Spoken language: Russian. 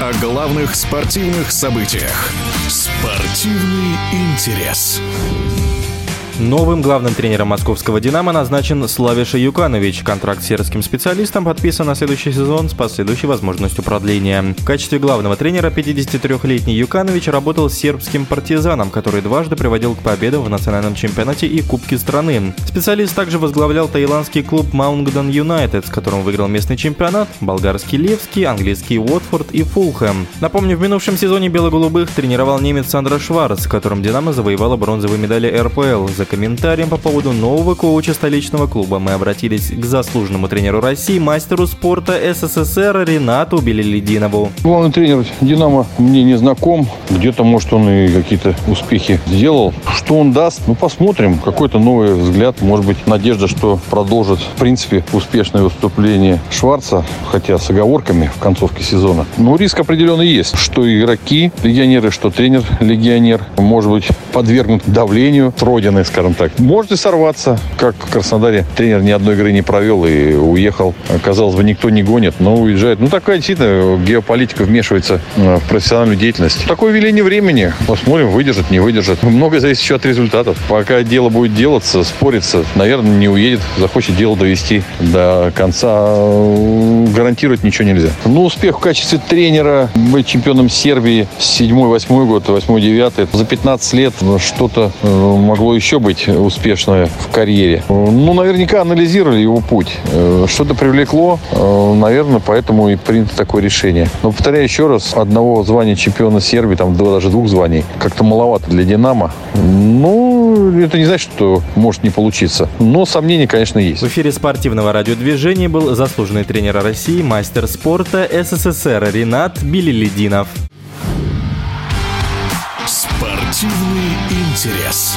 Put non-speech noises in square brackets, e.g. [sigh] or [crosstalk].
О главных спортивных событиях. Спортивный интерес. Новым главным тренером московского «Динамо» назначен Славиша Юканович. Контракт с сербским специалистом подписан на следующий сезон с последующей возможностью продления. В качестве главного тренера 53-летний Юканович работал с сербским «Партизаном», который дважды приводил к победам в национальном чемпионате и Кубке страны. Специалист также возглавлял таиландский клуб Маунгдон Юнайтед, с которым выиграл местный чемпионат, болгарский Левский, английский Уотфорд и Фулхэм. Напомню, в минувшем сезоне бело-голубых тренировал немец Сандра Шварц, с которым «Динамо» завоевала бронзовые медали РПЛ за комментарием по поводу нового коуча столичного клуба мы обратились к заслуженному тренеру России, мастеру спорта СССР Ренату Белелединову. Главный тренер «Динамо» мне не знаком. Где-то, может, он и какие-то успехи сделал. Что он даст? Ну, посмотрим. Какой-то новый взгляд. Может быть, надежда, что продолжит, в принципе, успешное выступление Шварца, хотя с оговорками в концовке сезона. Но риск определенный есть. Что игроки, легионеры, что тренер-легионер, может быть, подвергнут давлению Родины, скажем так. Может сорваться, как в Краснодаре тренер ни одной игры не провел и уехал. Казалось бы, никто не гонит, но уезжает. Ну, такая действительно геополитика вмешивается э, в профессиональную деятельность. Такое веление времени. Посмотрим, выдержит, не выдержит. [laughs] Многое зависит еще от результатов. Пока дело будет делаться, спориться, наверное, не уедет, захочет дело довести до конца. Гарантировать ничего нельзя. Ну, успех в качестве тренера, быть чемпионом Сербии 7-8 год, 8-9, за 15 лет что-то э, могло еще быть успешное в карьере. Ну, наверняка анализировали его путь. Э, что-то привлекло, э, наверное, поэтому и принято такое решение. Но повторяю еще раз, одного звания чемпиона Сербии, там даже двух званий, как-то маловато для «Динамо». Ну, это не значит, что может не получиться. Но сомнения, конечно, есть. В эфире спортивного радиодвижения был заслуженный тренер России, мастер спорта СССР Ренат Билилединов. Спортивный интерес.